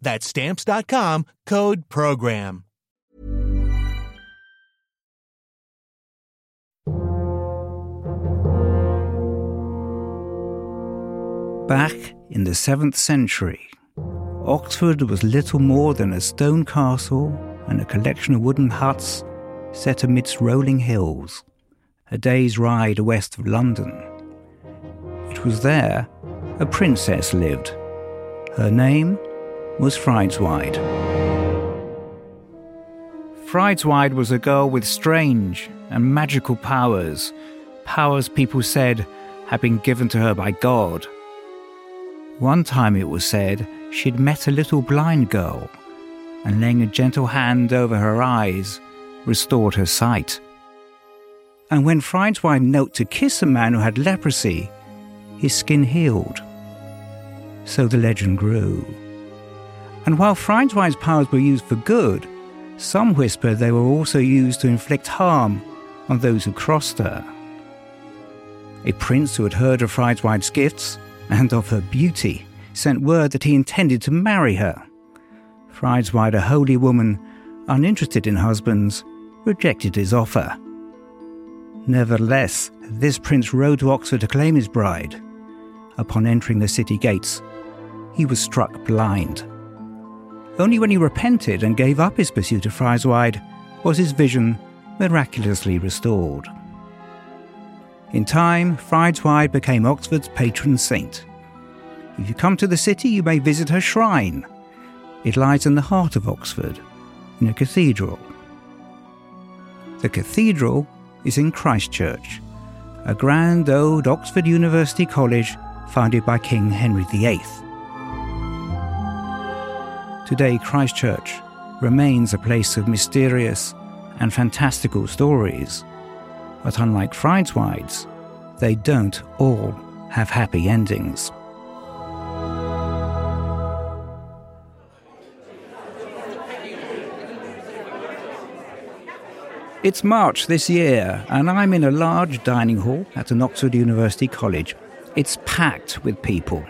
That's Stamps.com code PROGRAM. Back in the 7th century, Oxford was little more than a stone castle and a collection of wooden huts set amidst rolling hills, a day's ride west of London. It was there a princess lived. Her name was Frideswide. Frideswide was a girl with strange and magical powers, powers people said had been given to her by God. One time it was said she'd met a little blind girl, and laying a gentle hand over her eyes, restored her sight. And when Frideswide knelt to kiss a man who had leprosy, his skin healed. So the legend grew. And while Frideswide's powers were used for good, some whispered they were also used to inflict harm on those who crossed her. A prince who had heard of Frideswide's gifts and of her beauty, sent word that he intended to marry her. Frideswide, a holy woman, uninterested in husbands, rejected his offer. Nevertheless, this prince rode to Oxford to claim his bride. Upon entering the city gates, he was struck blind. Only when he repented and gave up his pursuit of Frideswide was his vision miraculously restored. In time, Frideswide became Oxford's patron saint. If you come to the city, you may visit her shrine. It lies in the heart of Oxford, in a cathedral. The cathedral is in Christ Church, a grand old Oxford University college founded by King Henry VIII. Today, Christ Church remains a place of mysterious and fantastical stories. But unlike Frideswide's, they don't all have happy endings. It's March this year, and I'm in a large dining hall at an Oxford University college. It's packed with people.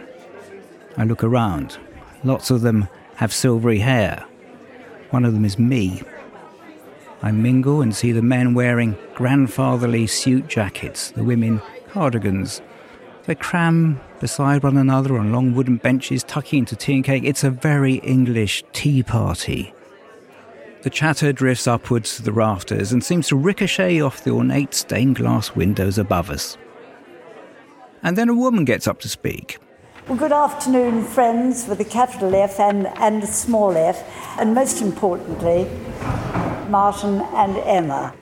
I look around. Lots of them have silvery hair. One of them is me. I mingle and see the men wearing grandfatherly suit jackets, the women cardigans. They cram beside one another on long wooden benches, tucking into tea and cake. It's a very English tea party. The chatter drifts upwards to the rafters and seems to ricochet off the ornate stained glass windows above us. And then a woman gets up to speak. Well, good afternoon, friends, with a capital F and, and a small f, and most importantly, Martyn and Emma.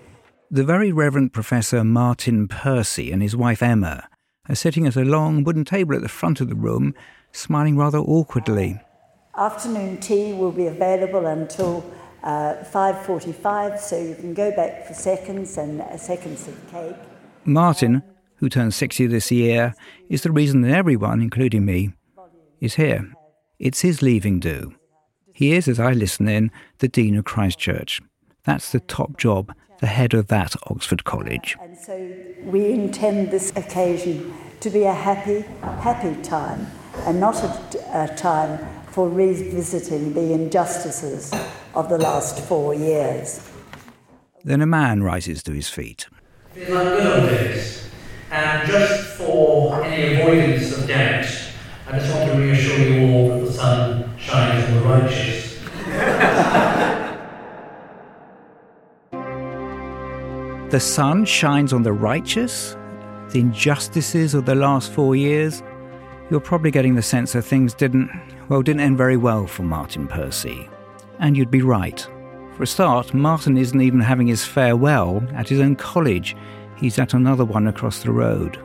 The very Reverend Professor Martyn Percy and his wife Emma are sitting at a long wooden table at the front of the room, smiling rather awkwardly. Afternoon tea will be available until uh, 5.45, so you can go back for seconds and uh, seconds of cake. Martyn, who turns 60 this year, is the reason that everyone, including me, is here. It's his leaving do. He is, as I listen in, the Dean of Christ Church. That's the top job, the head of that Oxford College. And so we intend this occasion to be a happy, happy time and not a, a time for revisiting the injustices of the last four years. Then a man rises to his feet. They're And just for any avoidance of doubt, I just want to reassure you all that the sun shines on the righteous. the sun shines on the righteous, the injustices of the last four years, you're probably getting the sense that things didn't, well, didn't end very well for Martyn Percy. And you'd be right. For a start, Martyn isn't even having his farewell at his own college, he's at another one across the road.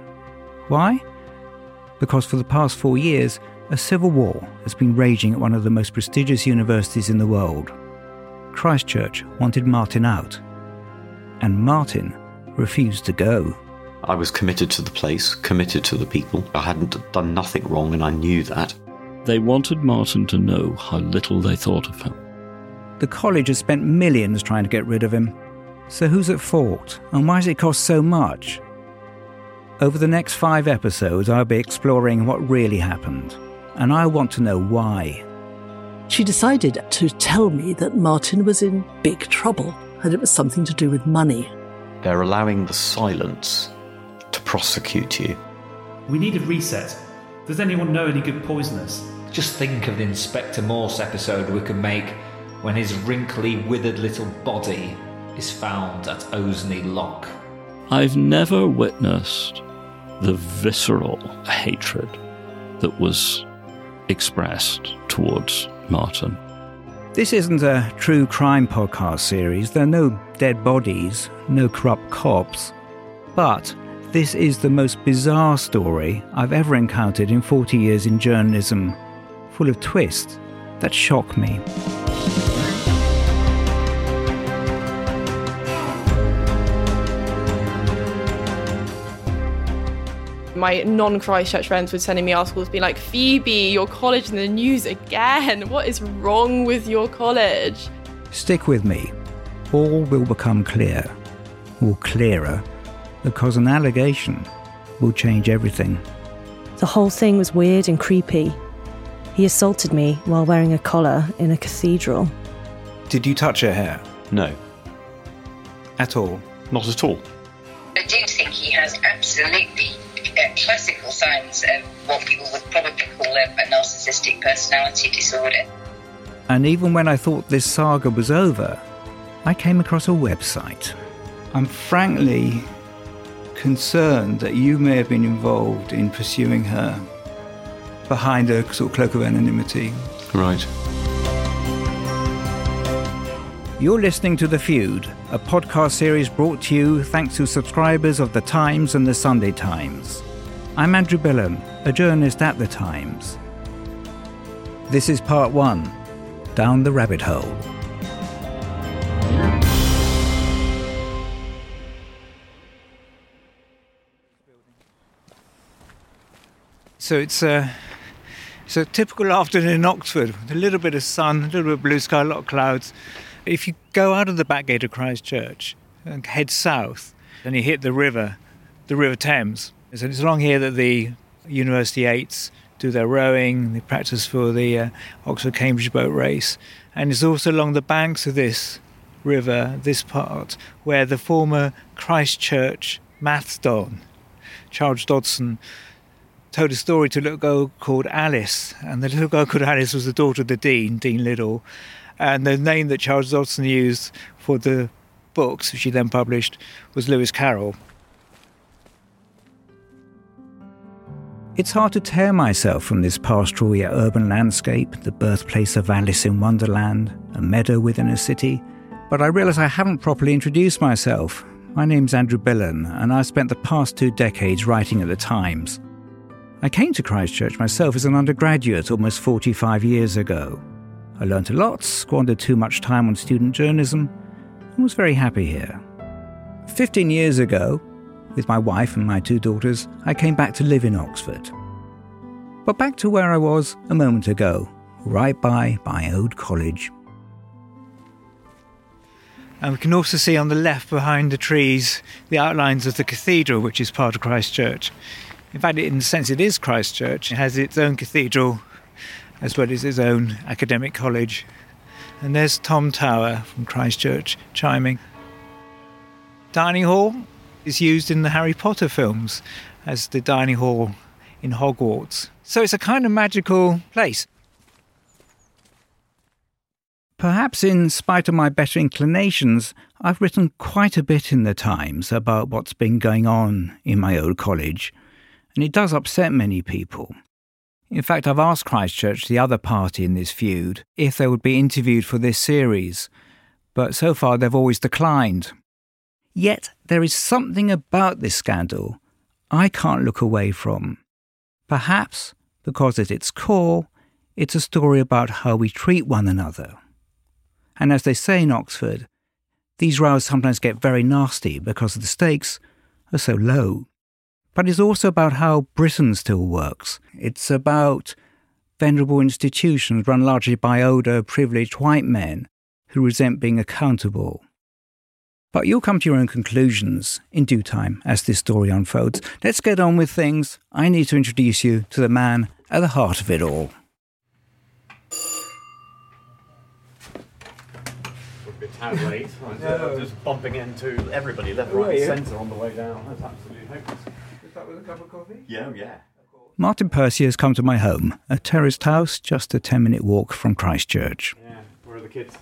Why? Because for the past four years, a civil war has been raging at one of the most prestigious universities in the world. Christ Church wanted Martyn out, and Martyn refused to go. I was committed to the place, committed to the people. I hadn't done nothing wrong, and I knew that. They wanted Martyn to know how little they thought of him. The college has spent millions trying to get rid of him. So who's at fault, and why does it cost so much? Over the next five episodes, I'll be exploring what really happened, and I want to know why. She decided to tell me that Martyn was in big trouble and it was something to do with money. They're allowing the silence to prosecute you. We need a reset. Does anyone know any good poisoners? Just think of the Inspector Morse episode we could make when his wrinkly, withered little body is found at Osney Lock. I've never witnessed the visceral hatred that was expressed towards Martyn. This isn't a true crime podcast series. There are no dead bodies, no corrupt cops. But this is the most bizarre story I've ever encountered in 40 years in journalism, full of twists that shock me. My non-Christ Church friends were sending me articles being like, Phoebe, your college in the news again. What is wrong with your college? Stick with me. All will become clear, or clearer, because an allegation will change everything. The whole thing was weird and creepy. He assaulted me while wearing a collar in a cathedral. Did you touch her hair? No. At all? Not at all. I do think he has absolutely uh, classical signs of what people would probably call a, a narcissistic personality disorder. And even when I thought this saga was over, I came across a website. I'm frankly concerned that you may have been involved in pursuing her behind a sort of cloak of anonymity. Right. You're listening to The Feud, a podcast series brought to you thanks to subscribers of The Times and The Sunday Times. I'm Andrew Billen, a journalist at The Times. This is part one Down the Rabbit Hole. So it's a, it's a typical afternoon in Oxford, a little bit of sun, a little bit of blue sky, a lot of clouds. If you go out of the back gate of Christ Church and head south, and you hit the river, the River Thames. So it's along here that the University Eights do their rowing, they practice for the uh, Oxford Cambridge boat race. And it's also along the banks of this river, this part, where the former Christ Church maths don, Charles Dodgson, told a story to a little girl called Alice. And the little girl called Alice was the daughter of the Dean, Dean Liddell. And the name that Charles Dodgson used for the books, which he then published, was Lewis Carroll. It's hard to tear myself from this pastoral yet urban landscape, the birthplace of Alice in Wonderland, a meadow within a city, but I realise I haven't properly introduced myself. My name's Andrew Billen, and I've spent the past two decades writing at the Times. I came to Christ Church myself as an undergraduate almost 45 years ago. I learnt a lot, squandered too much time on student journalism, and was very happy here. 15 years ago, with my wife and my two daughters, I came back to live in Oxford. But back to where I was a moment ago, right by my old college. And we can also see on the left behind the trees the outlines of the cathedral, which is part of Christ Church. In fact, in a sense, it is Christ Church. It has its own cathedral as well as his own academic college. And there's Tom Tower from Christ Church chiming. Dining hall is used in the Harry Potter films as the dining hall in Hogwarts. So it's a kind of magical place. Perhaps in spite of my better inclinations, I've written quite a bit in the Times about what's been going on in my old college, and it does upset many people. In fact, I've asked Christ Church, the other party in this feud, if they would be interviewed for this series, but so far they've always declined. Yet there is something about this scandal I can't look away from. Perhaps because at its core, it's a story about how we treat one another. And as they say in Oxford, these rows sometimes get very nasty because the stakes are so low. But it's also about how Britain still works. It's about venerable institutions run largely by older, privileged white men who resent being accountable. But you'll come to your own conclusions in due time as this story unfolds. Let's get on with things. I need to introduce you to the man at the heart of it all. How late? no. Just bumping into everybody left, right, and centre on the way down. That's absolutely hopeless. Start with a cup of coffee? Yeah, oh, yeah. Martyn Percy has come to my home, a terraced house just a 10 minute walk from Christ Church. Yeah, where are the kids?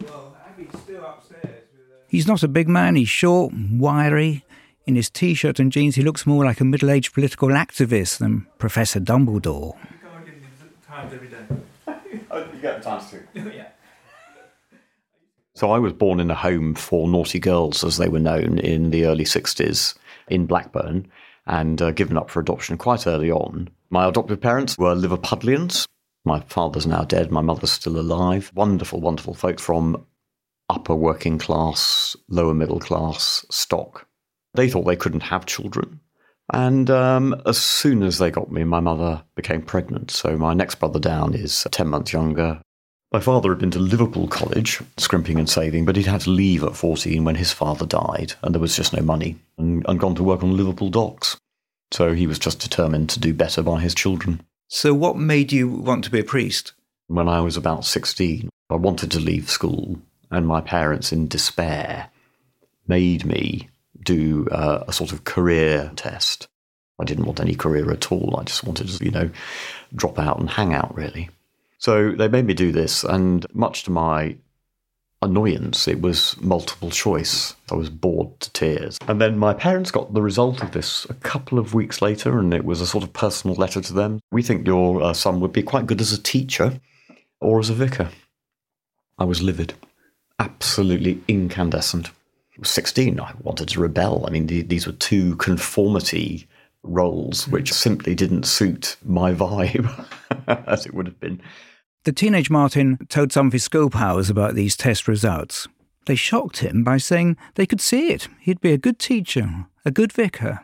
Well, Abby's still upstairs. Uh, he's not a big man, he's short, wiry. In his t shirt and jeans, he looks more like a middle aged political activist than Professor Dumbledore. Times every day. oh, you get the times too. So I was born in a home for naughty girls, as they were known in the early 60s in Blackburn, and uh, given up for adoption quite early on. My adoptive parents were Liverpudlians. My father's now dead, my mother's still alive. Wonderful, wonderful folk from upper working class, lower middle class stock. They thought they couldn't have children. And um, as soon as they got me, my mother became pregnant. So my next brother down is 10 months younger. My father had been to Liverpool College, scrimping and saving, but he'd had to leave at 14 when his father died, and there was just no money, and, and gone to work on Liverpool docks. So he was just determined to do better by his children. So, what made you want to be a priest? When I was about 16, I wanted to leave school, and my parents, in despair, made me do uh, a sort of career test. I didn't want any career at all. I just wanted to, you know, drop out and hang out, really. So they made me do this, and much to my annoyance, it was multiple choice. I was bored to tears. And then my parents got the result of this a couple of weeks later, and it was a sort of personal letter to them. We think your uh, son would be quite good as a teacher or as a vicar. I was livid, absolutely incandescent. I was 16, I wanted to rebel. I mean, these were two conformity roles which simply didn't suit my vibe as it would have been. The teenage Martyn told some of his school pals about these test results. They shocked him by saying they could see it. He'd be a good teacher, a good vicar.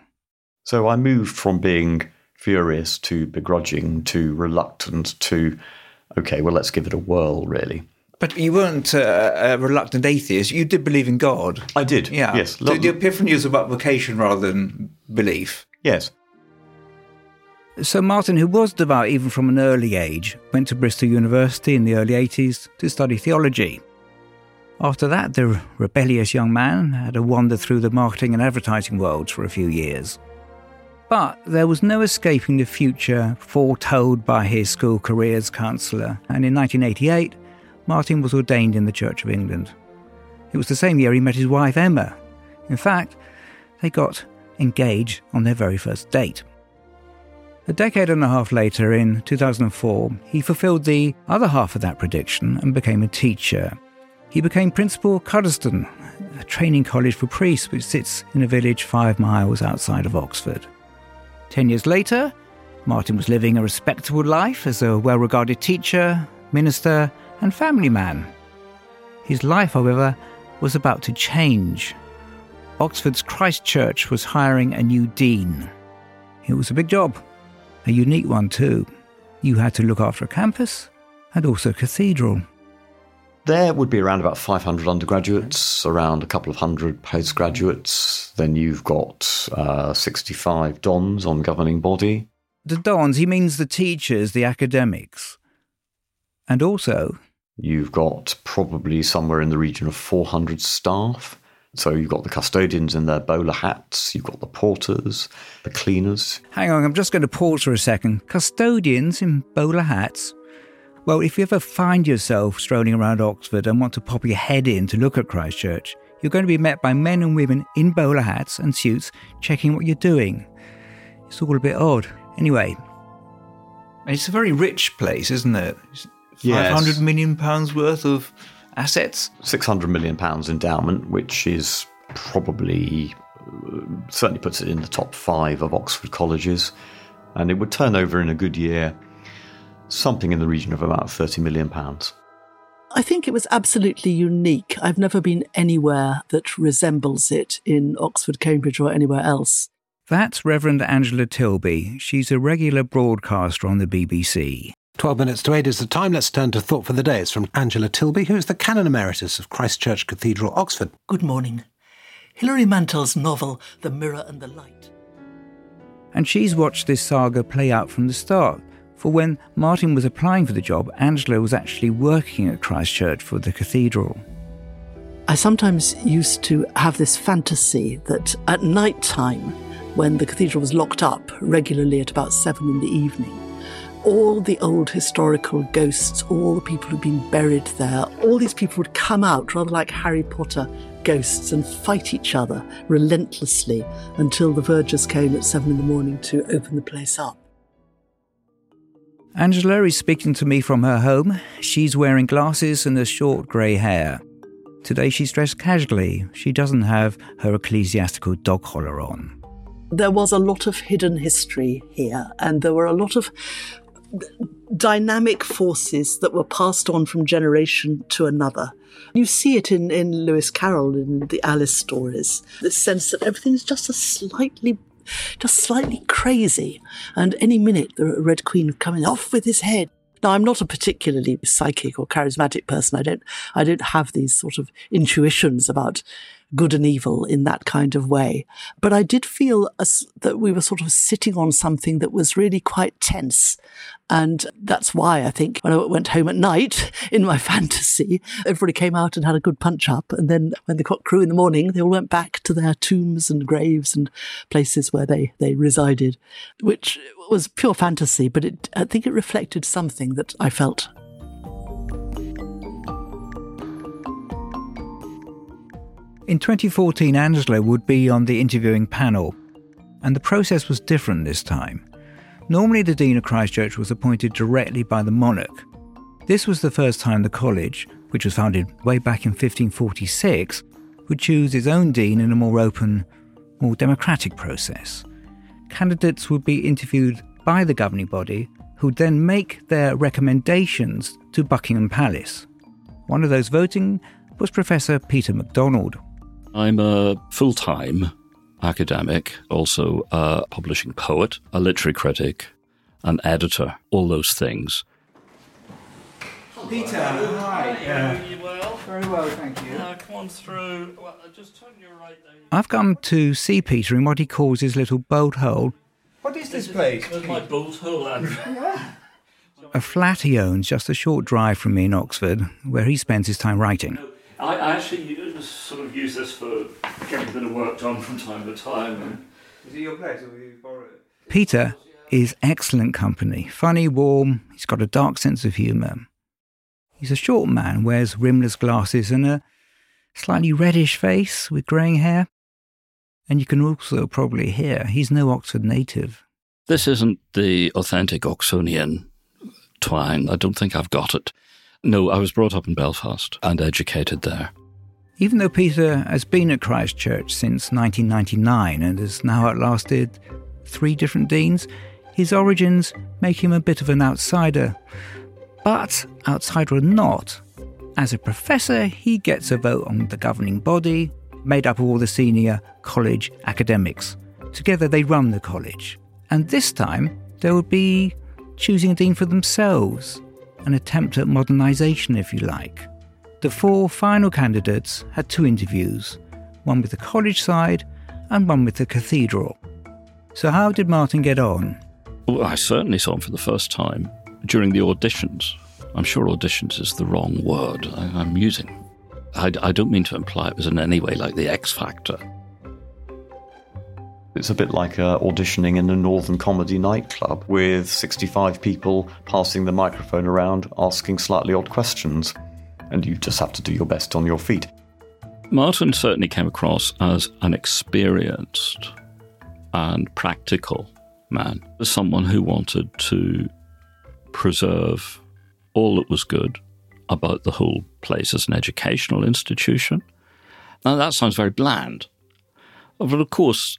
So I moved from being furious to begrudging to reluctant to, okay, well, let's give it a whirl, really. But you weren't uh, a reluctant atheist. You did believe in God. I did. Yeah. Yes. So the epiphany was about vocation rather than belief. Yes. So Martyn, who was devout even from an early age, went to Bristol University in the early 80s to study theology. After that, the rebellious young man had a wander through the marketing and advertising worlds for a few years. But there was no escaping the future foretold by his school careers counsellor, and in 1988, Martyn was ordained in the Church of England. It was the same year he met his wife Emma. In fact, they got engaged on their very first date. A decade and a half later, in 2004, he fulfilled the other half of that prediction and became a teacher. He became principal of Cuddesdon, a training college for priests which sits in a village five miles outside of Oxford. Ten years later, Martyn was living a respectable life as a well regarded teacher, minister, and family man. His life, however, was about to change. Oxford's Christ Church was hiring a new dean. It was a big job a unique one too. You had to look after a campus and also a cathedral. There would be around about 500 undergraduates, around a couple of hundred postgraduates. Then you've got uh, 65 dons on governing body. The dons, he means the teachers, the academics. And also. You've got probably somewhere in the region of 400 staff. So you've got the custodians in their bowler hats, you've got the porters, the cleaners. Hang on, I'm just going to pause for a second. Custodians in bowler hats? Well, if you ever find yourself strolling around Oxford and want to pop your head in to look at Christ Church, you're going to be met by men and women in bowler hats and suits checking what you're doing. It's all a bit odd. Anyway, it's a very rich place, isn't it? Yes. 500 million pounds worth of assets. 600 million pounds endowment, which is probably uh, certainly puts it in the top five of Oxford colleges, and it would turn over in a good year something in the region of about 30 million pounds. I think it was absolutely unique. I've never been anywhere that resembles it in Oxford, Cambridge, or anywhere else. That's Reverend Angela Tilby. She's a regular broadcaster on the BBC. 12 minutes to 8 is the time. Let's turn to Thought for the Day. It's from Angela Tilby, who is the Canon Emeritus of Christ Church Cathedral, Oxford. Good morning. Hilary Mantel's novel, The Mirror and the Light. And she's watched this saga play out from the start. For when Martyn was applying for the job, Angela was actually working at Christ Church for the cathedral. I sometimes used to have this fantasy that at night time, when the cathedral was locked up regularly at about seven in the evening, all the old historical ghosts, all the people who'd been buried there, all these people would come out rather like Harry Potter ghosts and fight each other relentlessly until the vergers came at seven in the morning to open the place up. Angela is speaking to me from her home. She's wearing glasses and a short grey hair. Today she's dressed casually. She doesn't have her ecclesiastical dog collar on. There was a lot of hidden history here, and there were a lot of dynamic forces that were passed on from generation to another. You see it in, in Lewis Carroll in the Alice stories, the sense that everything's just a slightly just slightly crazy, and any minute the Red Queen coming off with his head. Now, I'm not a particularly psychic or charismatic person. I don't, I don't have these sort of intuitions about good and evil in that kind of way. But I did feel as, that we were sort of sitting on something that was really quite tense. And that's why I think when I went home at night in my fantasy, everybody came out and had a good punch up. And then when the cock crew in the morning, they all went back to their tombs and graves and places where they, they resided, which was pure fantasy, but it, I think it reflected something that I felt In 2014, Angela would be on the interviewing panel, and the process was different this time. Normally, the Dean of Christ Church was appointed directly by the monarch. This was the first time the college, which was founded way back in 1546, would choose its own dean in a more open, more democratic process. Candidates would be interviewed by the governing body, who would then make their recommendations to Buckingham Palace. One of those voting was Professor Peter McDonald. I'm a full time academic, also a publishing poet, a literary critic, an editor, all those things. Peter, hi. Yeah. Are you well? Very well, thank you. Uh, come on through. Well, just turn your right there. I've come to see Peter in what he calls his little boat hole. What is this place? There's my bolt hole, Andrew. A flat he owns just a short drive from me in Oxford, where he spends his time writing. I I actually sort of use this for getting a bit of work done from time to time. And Is it your place or will you borrow it? Peter is excellent company. Funny, warm, he's got a dark sense of humour. He's a short man, wears rimless glasses and a slightly reddish face with greying hair. And you can also probably hear he's no Oxford native. This isn't the authentic Oxonian twang. I don't think I've got it. No, I was brought up in Belfast and educated there. Even though Peter has been at Christ Church since 1999 and has now outlasted three different deans, his origins make him a bit of an outsider. But, outsider or not, as a professor, he gets a vote on the governing body, made up of all the senior college academics. Together they run the college. And this time, they would be choosing a dean for themselves, an attempt at modernisation, if you like. The four final candidates had two interviews one with the college side and one with the cathedral. So, how did Martyn get on? Well, I certainly saw him for the first time during the auditions. I'm sure auditions is the wrong word I, I'm using. I, I don't mean to imply it was in any way like the X Factor. It's a bit like uh, auditioning in a northern comedy nightclub with 65 people passing the microphone around asking slightly odd questions. And you just have to do your best on your feet. Martyn certainly came across as an experienced and practical man, as someone who wanted to preserve all that was good about the whole place as an educational institution. Now, that sounds very bland. But of course,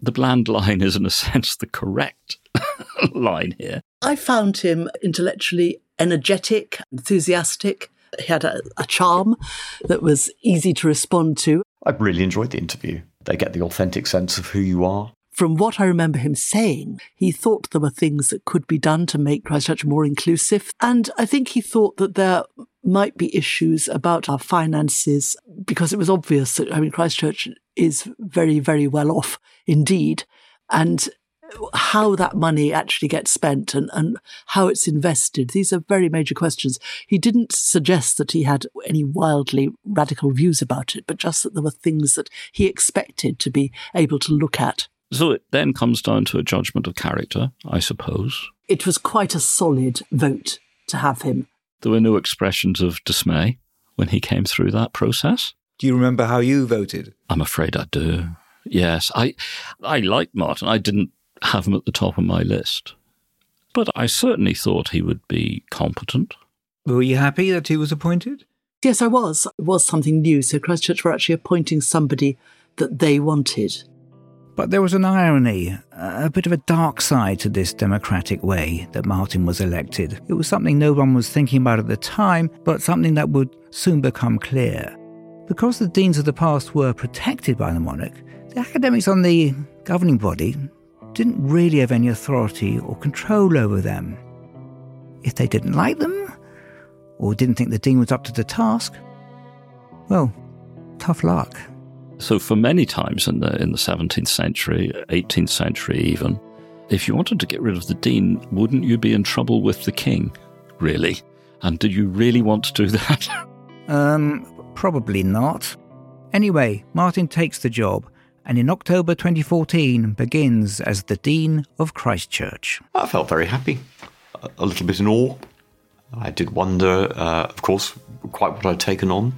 the bland line is, in a sense, the correct line here. I found him intellectually energetic, enthusiastic. He had a, a charm that was easy to respond to. I really enjoyed the interview. They get the authentic sense of who you are. From what I remember him saying, he thought there were things that could be done to make Christ Church more inclusive. And I think he thought that there might be issues about our finances because it was obvious that, I mean, Christ Church is very, very well off indeed. And how that money actually gets spent and, and how it's invested. These are very major questions. He didn't suggest that he had any wildly radical views about it, but just that there were things that he expected to be able to look at. So it then comes down to a judgment of character, I suppose. It was quite a solid vote to have him. There were no expressions of dismay when he came through that process. Do you remember how you voted? I'm afraid I do. Yes, I I liked Martyn. I didn't have him at the top of my list. But I certainly thought he would be competent. Were you happy that he was appointed? Yes, I was. It was something new. So Christ Church were actually appointing somebody that they wanted. But there was an irony, a bit of a dark side to this democratic way that Martyn was elected. It was something no one was thinking about at the time, but something that would soon become clear. Because the deans of the past were protected by the monarch, the academics on the governing body didn't really have any authority or control over them. If they didn't like them, or didn't think the dean was up to the task, well, tough luck. So for many times in the in the 17th century, 18th century even, if you wanted to get rid of the dean, wouldn't you be in trouble with the king? Really? And did you really want to do that? um, probably not. Anyway, Martyn takes the job and in October 2014 begins as the Dean of Christ Church. I felt very happy, a little bit in awe. I did wonder, uh, of course, quite what I'd taken on,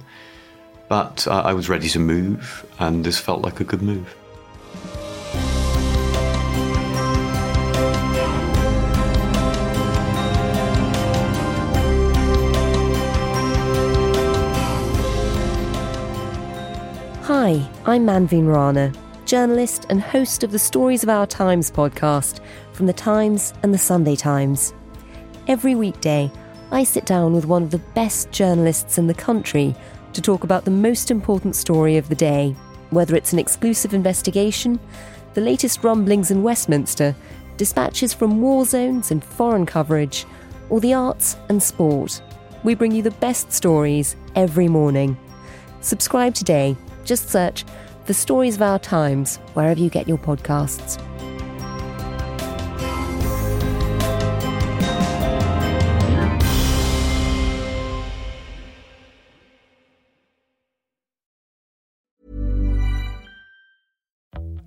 but uh, I was ready to move, and this felt like a good move. Hi, I'm Manveen Rana, journalist and host of the Stories of Our Times podcast from The Times and The Sunday Times. Every weekday, I sit down with one of the best journalists in the country to talk about the most important story of the day, whether it's an exclusive investigation, the latest rumblings in Westminster, dispatches from war zones and foreign coverage, or the arts and sport. We bring you the best stories every morning. Subscribe today just search The Stories of Our Times wherever you get your podcasts.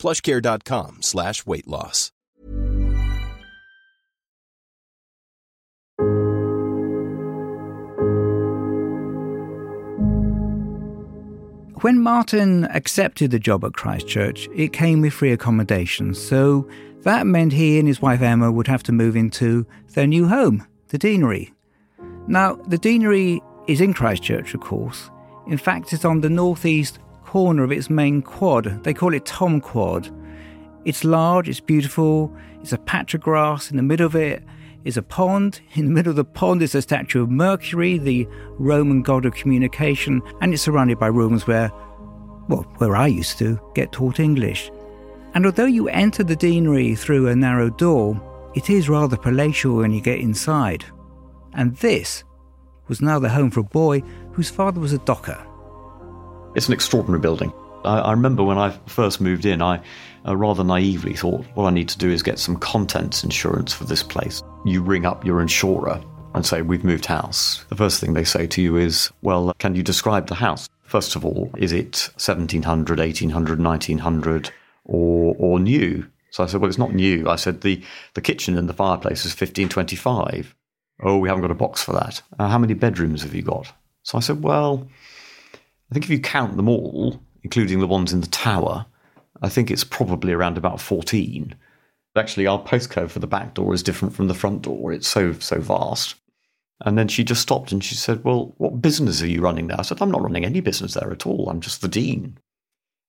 plushcare.com slash weight loss. When Martyn accepted the job at Christ Church, it came with free accommodation, so that meant he and his wife Emma would have to move into their new home, the Deanery. Now, the Deanery is in Christ Church, of course. In fact, it's on the northeast corner of its main quad. They call it Tom Quad. It's large, it's beautiful, it's a patch of grass in the middle of it is a pond. In the middle of the pond is a statue of Mercury, the Roman god of communication, and it's surrounded by rooms where, well, where I used to get taught English. And although you enter the deanery through a narrow door, it is rather palatial when you get inside. And this was now the home for a boy whose father was a docker. It's an extraordinary building. I, I remember when I first moved in, I uh, rather naively thought, what I need to do is get some contents insurance for this place. You ring up your insurer and say, We've moved house. The first thing they say to you is, Well, can you describe the house? First of all, is it 1700, 1800, 1900, or, or new? So I said, Well, it's not new. I said, The, the kitchen and the fireplace is 1525. Oh, we haven't got a box for that. Uh, how many bedrooms have you got? So I said, Well, I think if you count them all, including the ones in the tower, I think it's probably around about 14. But Actually, our postcode for the back door is different from the front door. It's so, so vast. And then she just stopped and she said, Well, what business are you running there? I said, I'm not running any business there at all. I'm just the dean.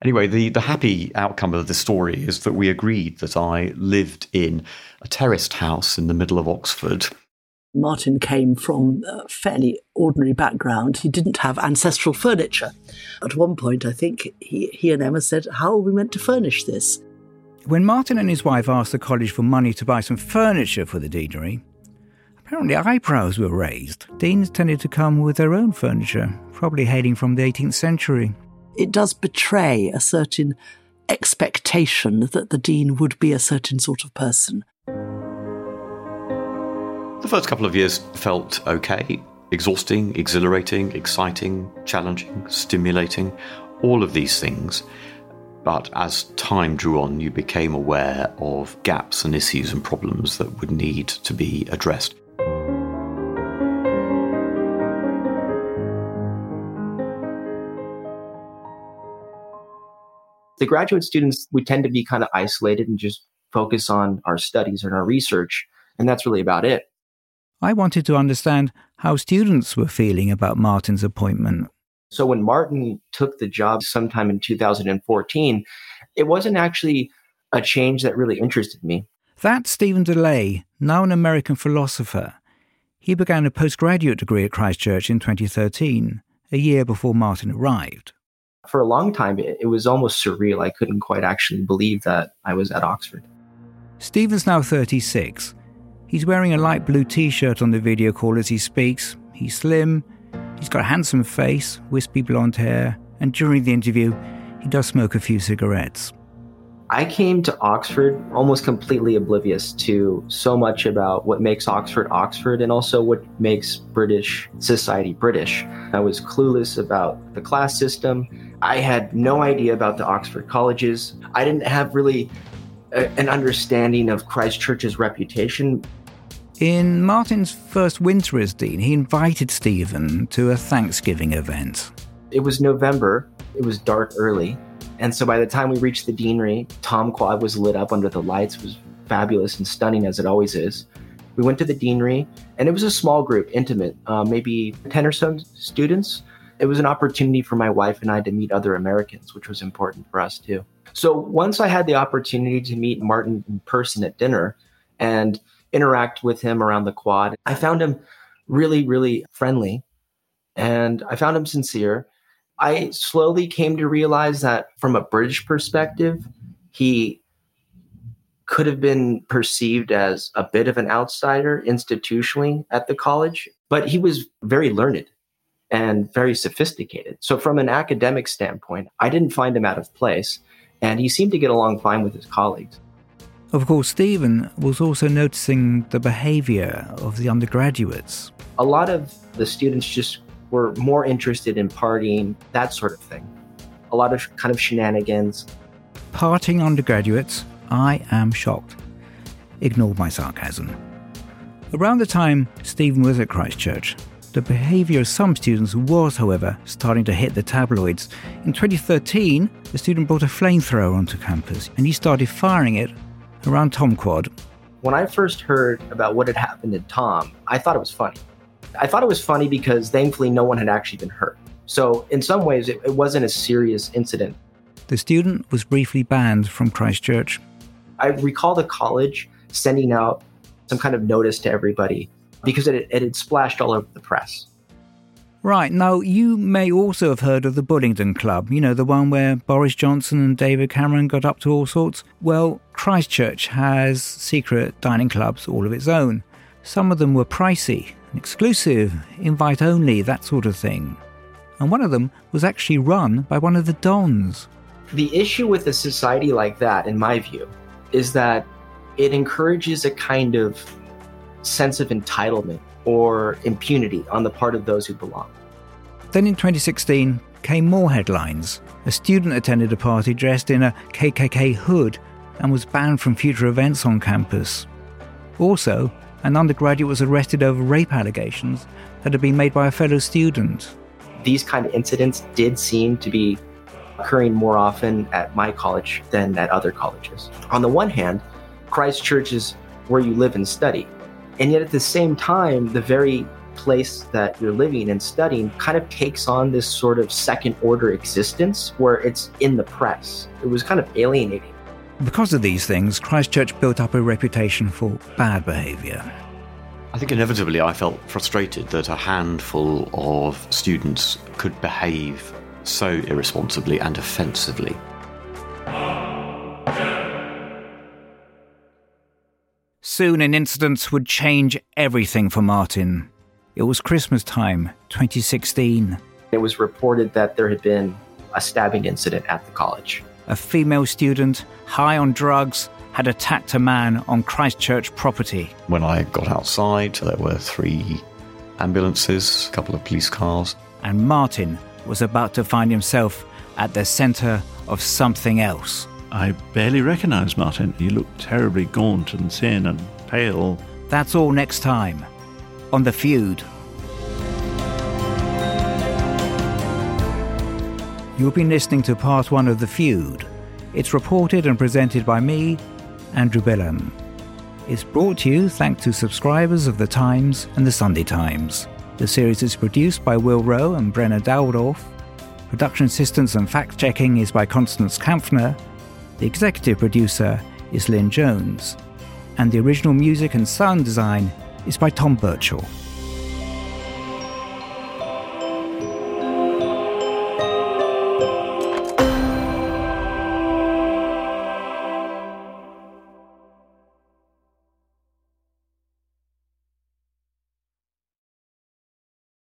Anyway, the, the happy outcome of the story is that we agreed that I lived in a terraced house in the middle of Oxford Martyn came from a fairly ordinary background. He didn't have ancestral furniture. At one point, I think he, he and Emma said, How are we meant to furnish this? When Martyn and his wife asked the college for money to buy some furniture for the deanery, apparently eyebrows were raised. Deans tended to come with their own furniture, probably hailing from the 18th century. It does betray a certain expectation that the dean would be a certain sort of person. The first couple of years felt okay exhausting, exhilarating, exciting, challenging, stimulating, all of these things. But as time drew on, you became aware of gaps and issues and problems that would need to be addressed. The graduate students, we tend to be kind of isolated and just focus on our studies and our research, and that's really about it. I wanted to understand how students were feeling about Martyn's appointment. So when Martyn took the job sometime in 2014, it wasn't actually a change that really interested me. That's Steven DeLay, now an American philosopher. He began a postgraduate degree at Christ Church in 2013, a year before Martyn arrived. For a long time, it, was almost surreal. I couldn't quite actually believe that I was at Oxford. Stephen's now 36 He's wearing a light blue t shirt on the video call as he speaks. He's slim, he's got a handsome face, wispy blonde hair, and during the interview, he does smoke a few cigarettes. I came to Oxford almost completely oblivious to so much about what makes Oxford Oxford and also what makes British society British. I was clueless about the class system. I had no idea about the Oxford colleges. I didn't have really a, an understanding of Christ Church's reputation. In Martyn's first winter as dean, he invited Stephen to a Thanksgiving event. It was November, it was dark early, and so by the time we reached the deanery, Tom Quad was lit up under the lights, it was fabulous and stunning as it always is. We went to the deanery, and it was a small group, intimate, uh, maybe 10 or so students. It was an opportunity for my wife and I to meet other Americans, which was important for us too. So once I had the opportunity to meet Martyn in person at dinner, and interact with him around the quad. I found him really, really friendly and I found him sincere. I slowly came to realize that from a British perspective, he could have been perceived as a bit of an outsider institutionally at the college. But he was very learned and very sophisticated. So, from an academic standpoint, I didn't find him out of place, and he seemed to get along fine with his colleagues. Of course, Stephen was also noticing the behaviour of the undergraduates. A lot of the students just were more interested in partying, that sort of thing. A lot of kind of shenanigans. Partying undergraduates, I am shocked. Ignore my sarcasm. Around the time Stephen was at Christ Church, the behaviour of some students was, however, starting to hit the tabloids. In 2013, a student brought a flamethrower onto campus and he started firing it around Tom Quad. When I first heard about what had happened to Tom, I thought it was funny. I thought it was funny because thankfully no one had actually been hurt. So, in some ways, it, it wasn't a serious incident. The student was briefly banned from Christ Church. I recall the college sending out some kind of notice to everybody because it, it had splashed all over the press. Right, now you may also have heard of the Bullingdon Club, you know, the one where Boris Johnson and David Cameron got up to all sorts. Well, Christ Church has secret dining clubs all of its own. Some of them were pricey, exclusive, invite only, that sort of thing. And one of them was actually run by one of the Dons. The issue with a society like that, in my view, is that it encourages a kind of sense of entitlement or impunity on the part of those who belong. Then in 2016 came more headlines. A student attended a party dressed in a KKK hood and was banned from future events on campus. Also, an undergraduate was arrested over rape allegations that had been made by a fellow student. These kind of incidents did seem to be occurring more often at my college than at other colleges. On the one hand, Christ Church is where you live and study. And yet at the same time, the very place that you're living and studying kind of takes on this sort of second order existence where it's in the press. It was kind of alienating. Because of these things, Christ Church built up a reputation for bad behaviour. I think inevitably I felt frustrated that a handful of students could behave so irresponsibly and offensively. Soon an incident would change everything for Martyn. It was Christmas time, 2016. It was reported that there had been a stabbing incident at the college. A female student, high on drugs, had attacked a man on Christ Church property. When I got outside, there were three ambulances, a couple of police cars. And Martyn was about to find himself at the centre of something else. I barely recognised Martyn. He looked terribly gaunt and thin and pale. That's all next time on The Feud. You've been listening to part one of The Feud. It's reported and presented by me, Andrew Billen. It's brought to you thanks to subscribers of The Times and The Sunday Times. The series is produced by Will Rowe and Brenna Dowdorf. Production assistance and fact checking is by Constance Kampfner. The executive producer is Lynn Jones. And the original music and sound design is by Tom Birchall.